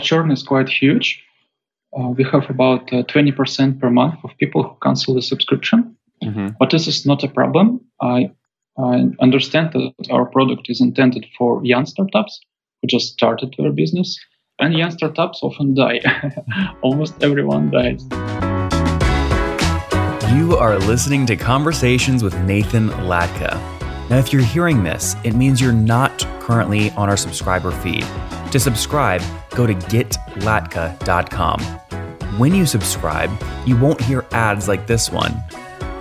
churn is quite huge. Uh, we have about 20% per month of people who cancel the subscription. Mm-hmm. But this is not a problem. I, I understand that our product is intended for young startups who just started their business. And young startups often die. Almost everyone dies. You are listening to Conversations with Nathan Latka. Now, if you're hearing this, it means you're not currently on our subscriber feed. To subscribe, go to getlatka.com. When you subscribe, you won't hear ads like this one.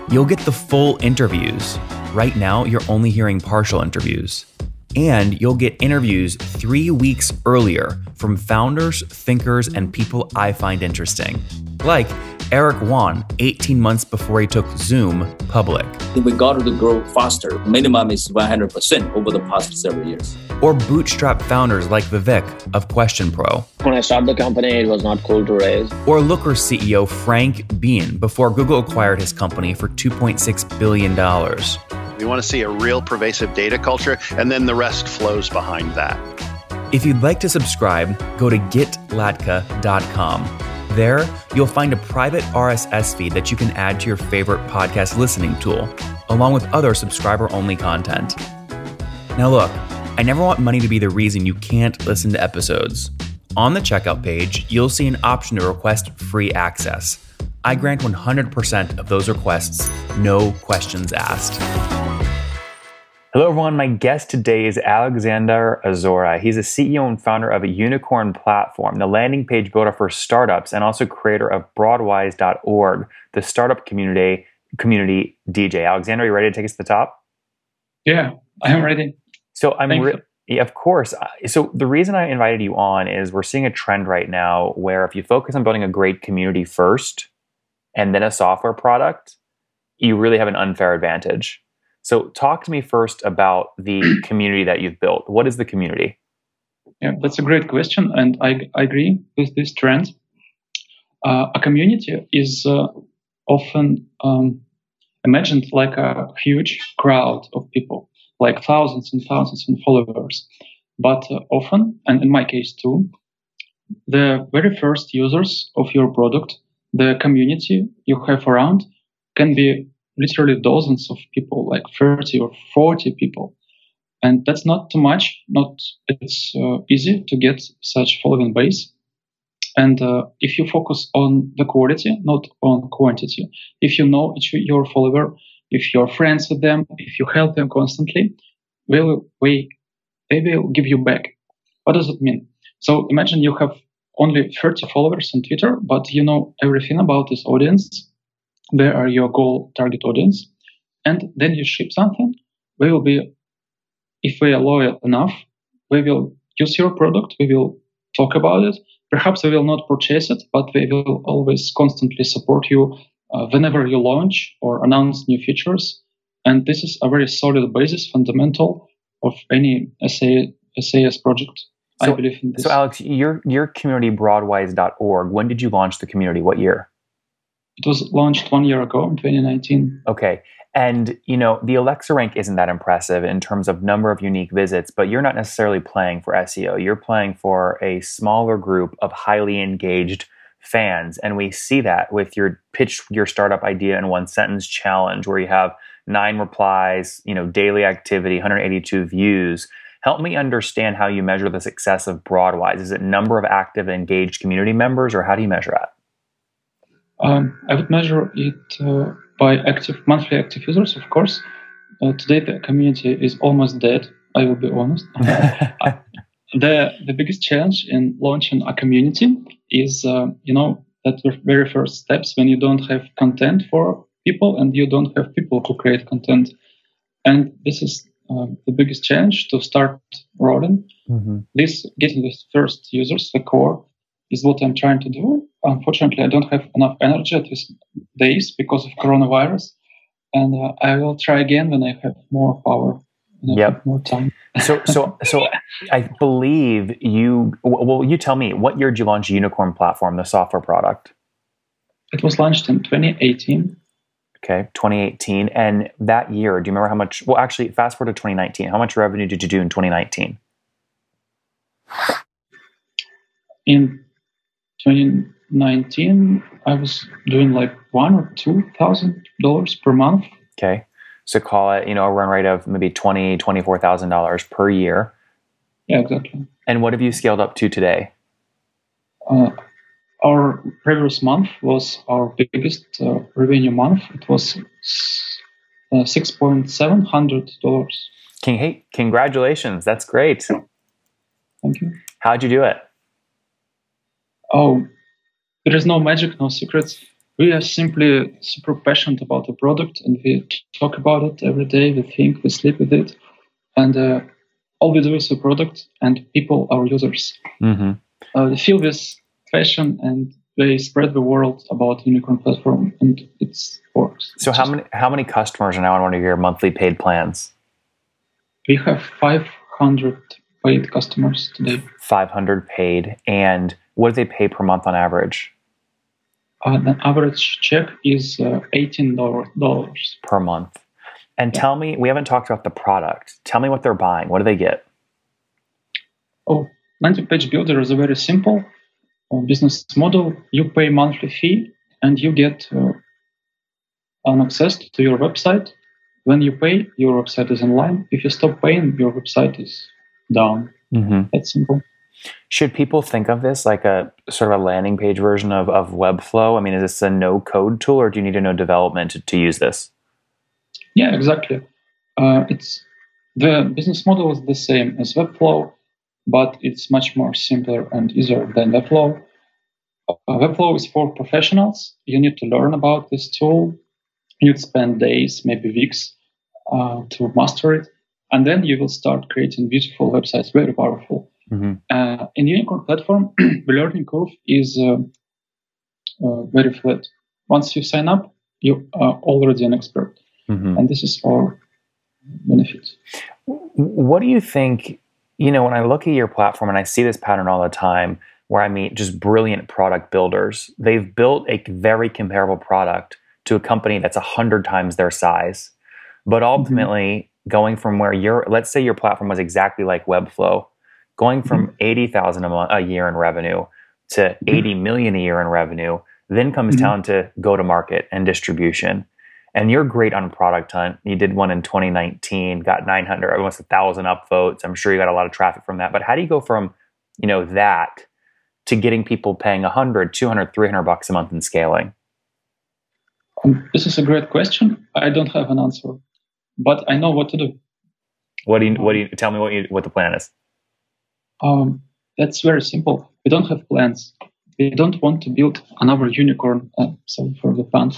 You'll get the full interviews. Right now, you're only hearing partial interviews. And you'll get interviews three weeks earlier from founders, thinkers, and people I find interesting. Like Eric Yuan 18 months before he took Zoom public. We got to grow faster. Minimum is 100% over the past several years. Or bootstrap founders like Vivek of Question Pro. When I started the company, it was not cool to raise. Or Looker CEO Frank Bien before Google acquired his company for $2.6 billion. We want to see a real pervasive data culture, and then the rest flows behind that. If you'd like to subscribe, go to getlatka.com. There, you'll find a private RSS feed that you can add to your favorite podcast listening tool, along with other subscriber only content. Now, look, I never want money to be the reason you can't listen to episodes. On the checkout page, you'll see an option to request free access. I grant 100% of those requests, no questions asked. Hello, everyone. My guest today is Alexander Isora. He's a CEO and founder of a unicorn platform, the landing page builder for startups, and also creator of Broadwise.org, the startup community community DJ. Alexander, are you ready to take us to the top? Yeah, I am ready. So I'm re- yeah, of course. So the reason I invited you on is we're seeing a trend right now where if you focus on building a great community first and then a software product, you really have an unfair advantage. So, talk to me first about the community that you've built. What is the community? Yeah, that's a great question, and I, I agree with this trend. Uh, a community is uh, often um, imagined like a huge crowd of people, like thousands and thousands of followers. But uh, often, and in my case too, the very first users of your product, the community you have around, can be literally dozens of people, like 30 or 40 people. And that's not too much. Not it's uh, easy to get such following base. And uh, if you focus on the quality, not on quantity, if you know each your follower, if you're friends with them, if you help them constantly, will we they will give you back. What does it mean? So imagine you have only 30 followers on Twitter, but you know everything about this audience They are your goal target audience, and then you ship something. We will be, if we are loyal enough, we will use your product. We will talk about it. Perhaps we will not purchase it, but we will always constantly support you uh, whenever you launch or announce new features. And this is a very solid basis, fundamental of any SA, SaaS project. So, I believe in this. So, Alex, your your community broadwise.org. When did you launch the community? What year? It was launched one year ago in 2019. Okay. And, you know, the Alexa rank isn't that impressive in terms of number of unique visits, but you're not necessarily playing for SEO. You're playing for a smaller group of highly engaged fans. And we see that with your pitch your startup idea in one sentence challenge where you have nine replies, you know, daily activity, 182 views. Help me understand how you measure the success of Broadwise. Is it number of active engaged community members or how do you measure that? Um, I would measure it uh, by active monthly active users, of course. Uh, today the community is almost dead. I will be honest. The the biggest challenge in launching a community is uh, you know that the very first steps when you don't have content for people and you don't have people who create content, and this is uh, the biggest challenge to start rolling. Mm-hmm. This getting the first users, the core, is what I'm trying to do. Unfortunately, I don't have enough energy at these days because of coronavirus, and uh, I will try again when I have more power. Yep. More time. so, so, so, I believe you. Well, you tell me. What year did you launch Unicorn Platform, the software product? It was launched in 2018. Okay, 2018. And that year, do you remember how much? Well, actually, fast forward to 2019. How much revenue did you do in 2019? in 2019, I was doing like one or two thousand dollars per month. Okay. So call it, you know, a run rate of maybe twenty, twenty-four thousand dollars per year. Yeah, exactly. And what have you scaled up to today? Uh, our previous month was our biggest uh, revenue month. It was uh, six point seven hundred dollars. King, hey, congratulations! That's great. Thank you. How'd you do it? Oh, there is no magic, no secrets. We are simply super passionate about the product, and we talk about it every day. We think, we sleep with it, and uh, all we do is the product, and people, our users, mm-hmm. uh, they feel this passion, and they spread the word about Unicorn platform, and it works. So, how many how many customers are now on one of your monthly paid plans? We have 500 paid customers today. 500 paid. And what do they pay per month on average? Uh, the average check is uh, $18 per month. And yeah. tell me, we haven't talked about the product. Tell me what they're buying. What do they get? Oh, landing page builder is a very simple uh, business model. You pay monthly fee and you get uh, an access to your website. When you pay, your website is online. If you stop paying, your website is down. Mm-hmm. That's simple. Should people think of this like a sort of a landing page version of, of Webflow? I mean, is this a no code tool or do you need to know development to, to use this? Yeah, exactly. Uh, it's the business model is the same as Webflow, but it's much more simpler and easier than Webflow. Uh, Webflow is for professionals. You need to learn about this tool. You'd spend days, maybe weeks, uh, to master it and then you will start creating beautiful websites, very powerful. Mm-hmm. Uh, in Unicorn platform, the learning curve is uh, uh, very flat. Once you sign up, you are already an expert, mm-hmm. and this is our benefit. What do you think? You know, when I look at your platform and I see this pattern all the time, where I meet just brilliant product builders, they've built a very comparable product to a company that's a hundred times their size, but mm-hmm. ultimately going from where your let's say your platform was exactly like Webflow, going from mm-hmm. 80,000 a, month, a year in revenue to mm-hmm. 80 million a year in revenue, then comes mm-hmm. down to go to market and distribution. And you're great on product hunt. You did one in 2019, got 900, almost a thousand upvotes. I'm sure you got a lot of traffic from that. But how do you go from, you know, that to getting people paying 100, 200, 300 bucks a month and scaling? Um, this is a great question. I don't have an answer but I know what to do. What do you? What do you? Tell me what you, what the plan is. Um, that's very simple. We don't have plans. We don't want to build another unicorn. Uh, sorry for the pun.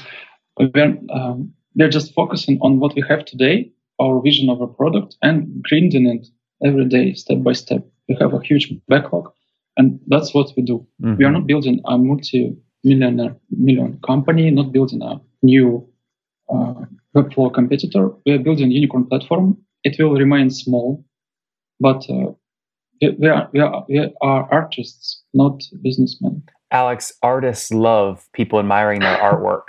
We're, um, we're just focusing on what we have today, our vision of a product, and grinding it every day, step by step. We have a huge backlog, and that's what we do. Mm-hmm. We are not building a multi-millionaire million company, not building a new uh, Webflow competitor. We are building unicorn platform. It will remain small, but uh, we, are, we, are, we are artists, not businessmen. Alex, artists love people admiring their artwork.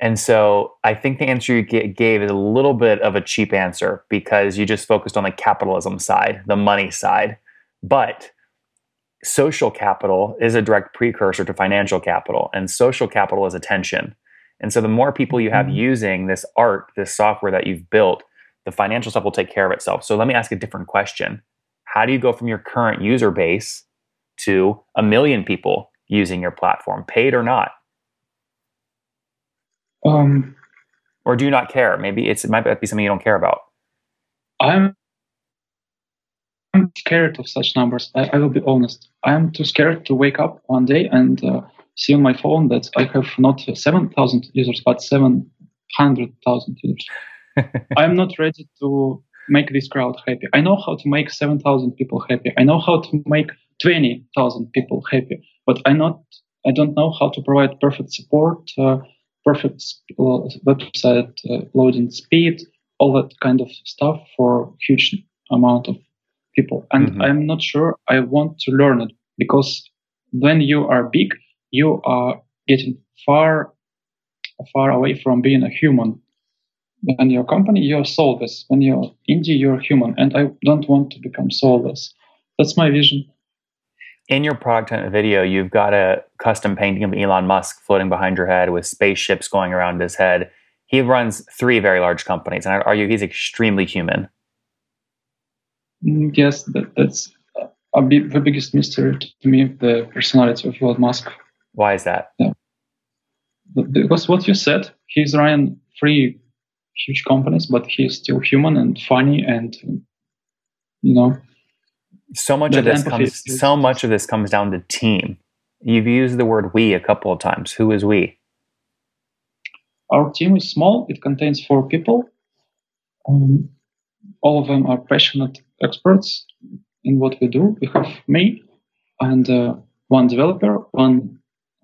And so I think the answer you gave is a little bit of a cheap answer because you just focused on the capitalism side, the money side. But social capital is a direct precursor to financial capital, and social capital is attention. And so the more people you have mm-hmm. using this art, this software that you've built, the financial stuff will take care of itself. So let me ask a different question. How do you go from your current user base to a million people using your platform, paid or not? Um, or do you not care? Maybe it might be something you don't care about. I'm I'm scared of such numbers. I, I will be honest. I'm too scared to wake up one day and uh, see on my phone that I have not 7,000 users, but 700,000 users. I'm not ready to make this crowd happy. I know how to make 7,000 people happy. I know how to make 20,000 people happy, but I not I don't know how to provide perfect support, uh, perfect uh, website uh, loading speed, all that kind of stuff for huge amount of people. And mm-hmm. I'm not sure I want to learn it because when you are big, you are getting far, far away from being a human. When you're a company, you're soulless. When you're indie, you're human. And I don't want to become soulless. That's my vision. in your product video, you've got a custom painting of Elon Musk floating behind your head with spaceships going around his head. He runs three very large companies, and I'd argue he's extremely human. Mm, Yes, that, that's big, the biggest mystery to me, the personality of Elon Musk. Why is that? Because what you said, he's running three huge companies, but he's still human and funny and, you know, So much of this comes. is- So much of this comes down to team. You've used the word "we" a couple of times. Who is we? our team is small. It contains four people. Um, all of them are passionate experts in what we do. We have me and uh, one developer, one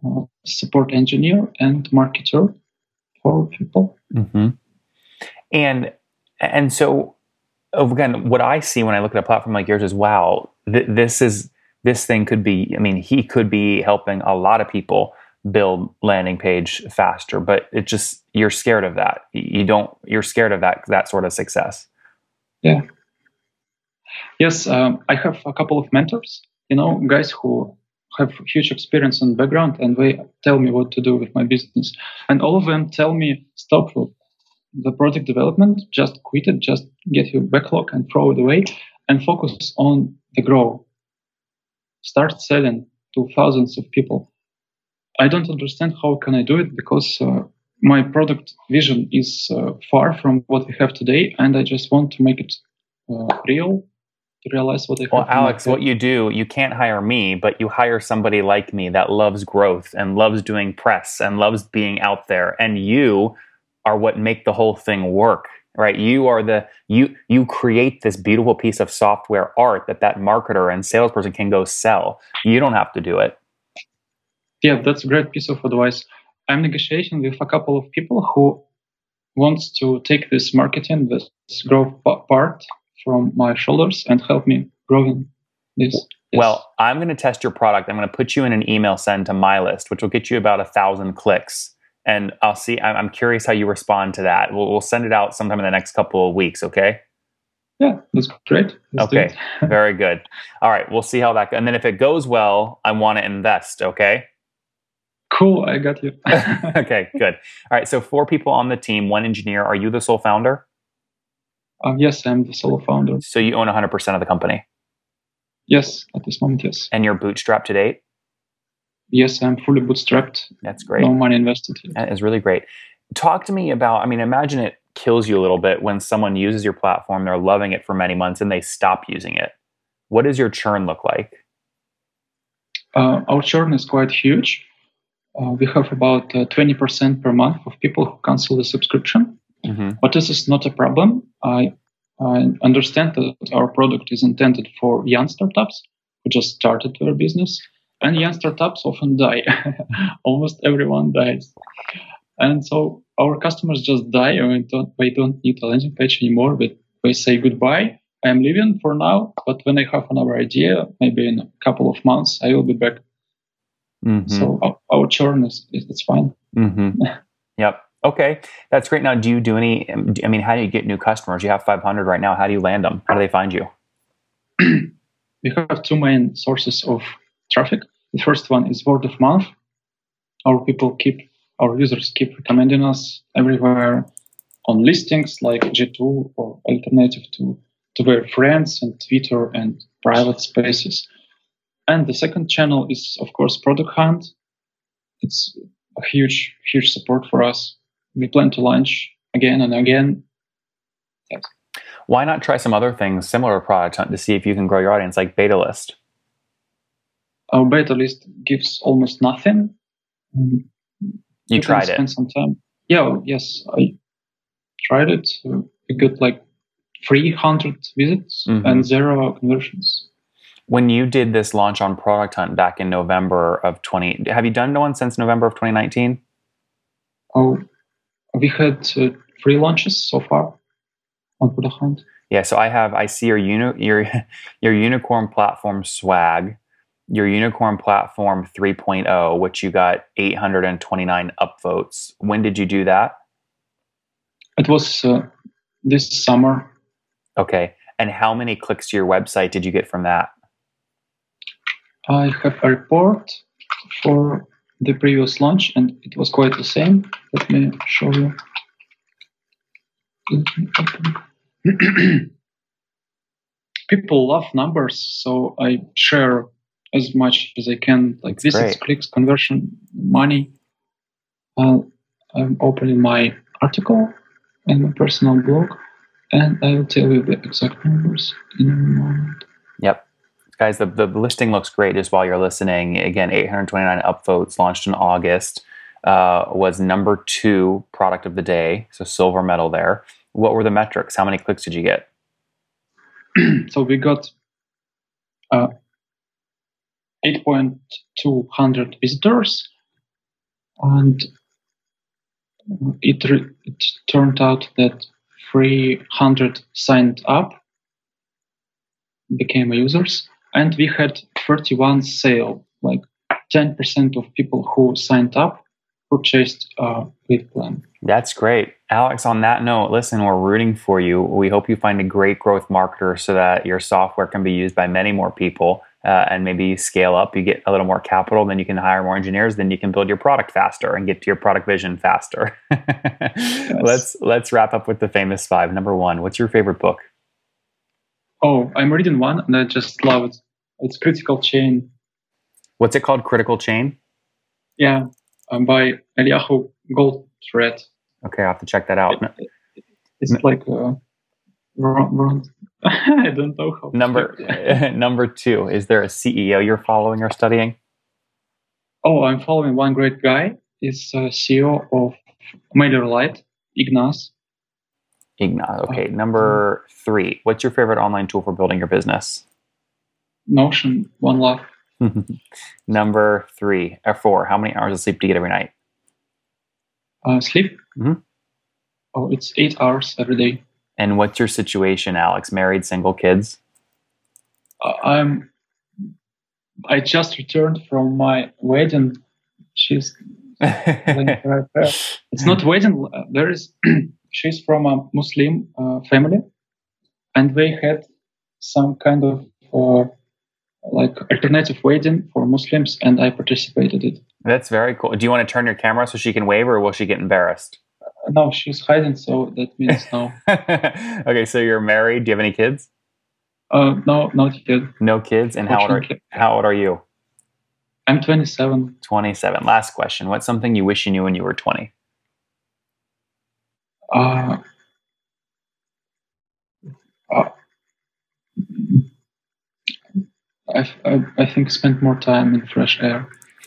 uh, support engineer, and marketer. Four people. Mm-hmm. And and so again, what I see when I look at a platform like yours is, wow, th- this is this thing could be. I mean, he could be helping a lot of people build landing page faster, but it just you're scared of that. You don't. You're scared of that that sort of success. Yeah. Yes, um, I have a couple of mentors. You know, guys who have huge experience and background, and they tell me what to do with my business. And all of them tell me, stop the project development, just quit it, just get your backlog and throw it away, and focus on the grow. Start selling to thousands of people. I don't understand how can I do it because uh, my product vision is uh, far from what we have today, and I just want to make it uh, real to realize what I. Well, Alex, what you do, you can't hire me, but you hire somebody like me that loves growth and loves doing press and loves being out there. And you are what make the whole thing work, right? You are the you you create this beautiful piece of software art that that marketer and salesperson can go sell. You don't have to do it. Yeah, that's a great piece of advice. I'm negotiating with a couple of people who wants to take this marketing, this growth part from my shoulders and help me growing this. Yes. Well, I'm going to test your product. I'm going to put you in an email send to my list, which will get you about a thousand clicks. And I'll see. I'm I'm curious how you respond to that. We'll, we'll send it out sometime in the next couple of weeks. Okay. yeah, that's great. Let's Okay. Very good. All right. We'll see how that. And then if it goes well, I want to invest. Okay. Cool, I got you. okay. Good. All right. So four people on the team, one engineer. Are you the sole founder? um, yes, I'm the sole founder. So you own 100% of the company, Yes, at this moment, yes. and you're bootstrapped to date. Yes, I'm fully bootstrapped. That's great. No money invested. That is really great. Talk to me about, I mean, imagine it kills you a little bit when someone uses your platform, they're loving it for many months, and they stop using it. What does your churn look like? Uh, our churn is quite huge. Uh, we have about uh, 20% per month of people who cancel the subscription. Mm-hmm. But this is not a problem. I, I understand that our product is intended for young startups who just started their business. And young startups often die. Almost everyone dies. And so our customers just die and we don't, we don't need a landing page anymore. But we say goodbye. I'm leaving for now. But when I have another idea, maybe in a couple of months, I will be back. Mm-hmm. So our, our churn is, is it's fine. Mm-hmm. yep. Okay, that's great. Now, do you do any? I mean, how do you get new customers? You have 500 right now. How do you land them? How do they find you? we have two main sources of traffic. The first one is word of mouth. Our people keep, our users keep recommending us everywhere on listings like G2 or alternative to, to their friends and Twitter and private spaces. And the second channel is, of course, Product Hunt. It's a huge, huge support for us. We plan to launch again and again. Why not try some other things similar to Product Hunt to see if you can grow your audience, like BetaList? Our BetaList gives almost nothing. You can tried spend it. some time. Yeah, yes, I tried it. We got like 300 visits Mhm. and zero conversions. When you did this launch on Product Hunt back in November of 20, have you done one since November of 2019? Oh, we had uh, three launches so far on Product Hunt. Yeah, so I have I see your uni, your your unicorn platform swag, your unicorn platform 3.0, which you got 829 upvotes. When did you do that? It was uh, this summer. Okay. And how many clicks to your website did you get from that? I have a report for the previous launch, and it was quite the same. Let me show you. People love numbers, so I share as much as I can, like That's visits, great. clicks, conversion, money. Uh, I'm opening my article and my personal blog, and I will tell you the exact numbers in a moment. Yep. Guys, the, the listing looks great just while you're listening. Again, 829 upvotes launched in August. Uh, was number two product of the day, so silver medal there. What were the metrics? How many clicks did you get? so we got uh, 8.200 visitors, and it re- it turned out that 300 signed up, became users, and we had 31 sale, like 10% of people who signed up purchased uh, a paid plan. That's great. Alex, on that note, listen, we're rooting for you. We hope you find a great growth marketer so that your software can be used by many more people uh, and maybe scale up, you get a little more capital, then you can hire more engineers, then you can build your product faster and get to your product vision faster. Let's let's wrap up with the famous five. Number one, what's your favorite book? Oh, I'm reading one and I just love it. It's Critical Chain. What's it called? Critical Chain? Yeah, um, by Eliyahu Goldratt. Okay, I have to check that out. It's like uh, wrong, wrong. I don't know how. Number number two, is there a CEO you're following or studying? oh, I'm following one great guy. He's uh, CEO of MailerLite, Ignas. Ignas. Okay. Number three, what's your favorite online tool for building your business? Notion, One Love. Number three or four, how many hours of sleep do you get every night? Uh, sleep. Mhm. Oh, it's eight hours every day. And what's your situation, Alex? Married, single, kids? Uh, I'm. I just returned from my wedding. She's laying right there. It's not wedding. uh, There is. she's from a Muslim uh, family, and they had some kind of uh, like alternative wedding for Muslims, and I participated it. That's very cool. Do you want to turn your camera so she can wave, or will she get embarrassed? No, she's hiding, so that means no. okay, so you're married. Do you have any kids? Uh, no, not yet. No kids. And how old are how old are you? I'm 27. Twenty seven. Last question. What's something you wish you knew when you were twenty? Uh, uh, I, I, I think spend more time in fresh air.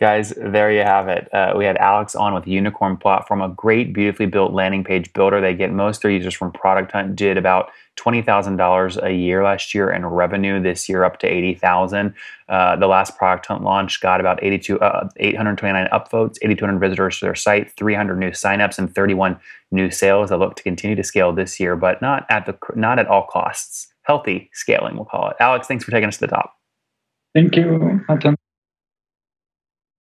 Guys, there you have it. Uh, we had Alex on with Unicorn Platform, a great, beautifully built landing page builder. They get most of their users from Product Hunt. Did about twenty thousand dollars a year last year in revenue. This year, up to eighty thousand. Uh, the last Product Hunt launch got about eighty-two, uh, eight hundred twenty-nine upvotes, eighty-two hundred visitors to their site, three hundred new signups, and thirty-one new sales. They look to continue to scale this year, but not at the not at all costs. Healthy scaling, we'll call it. Alex, thanks for taking us to the top. Thank you, Nathan.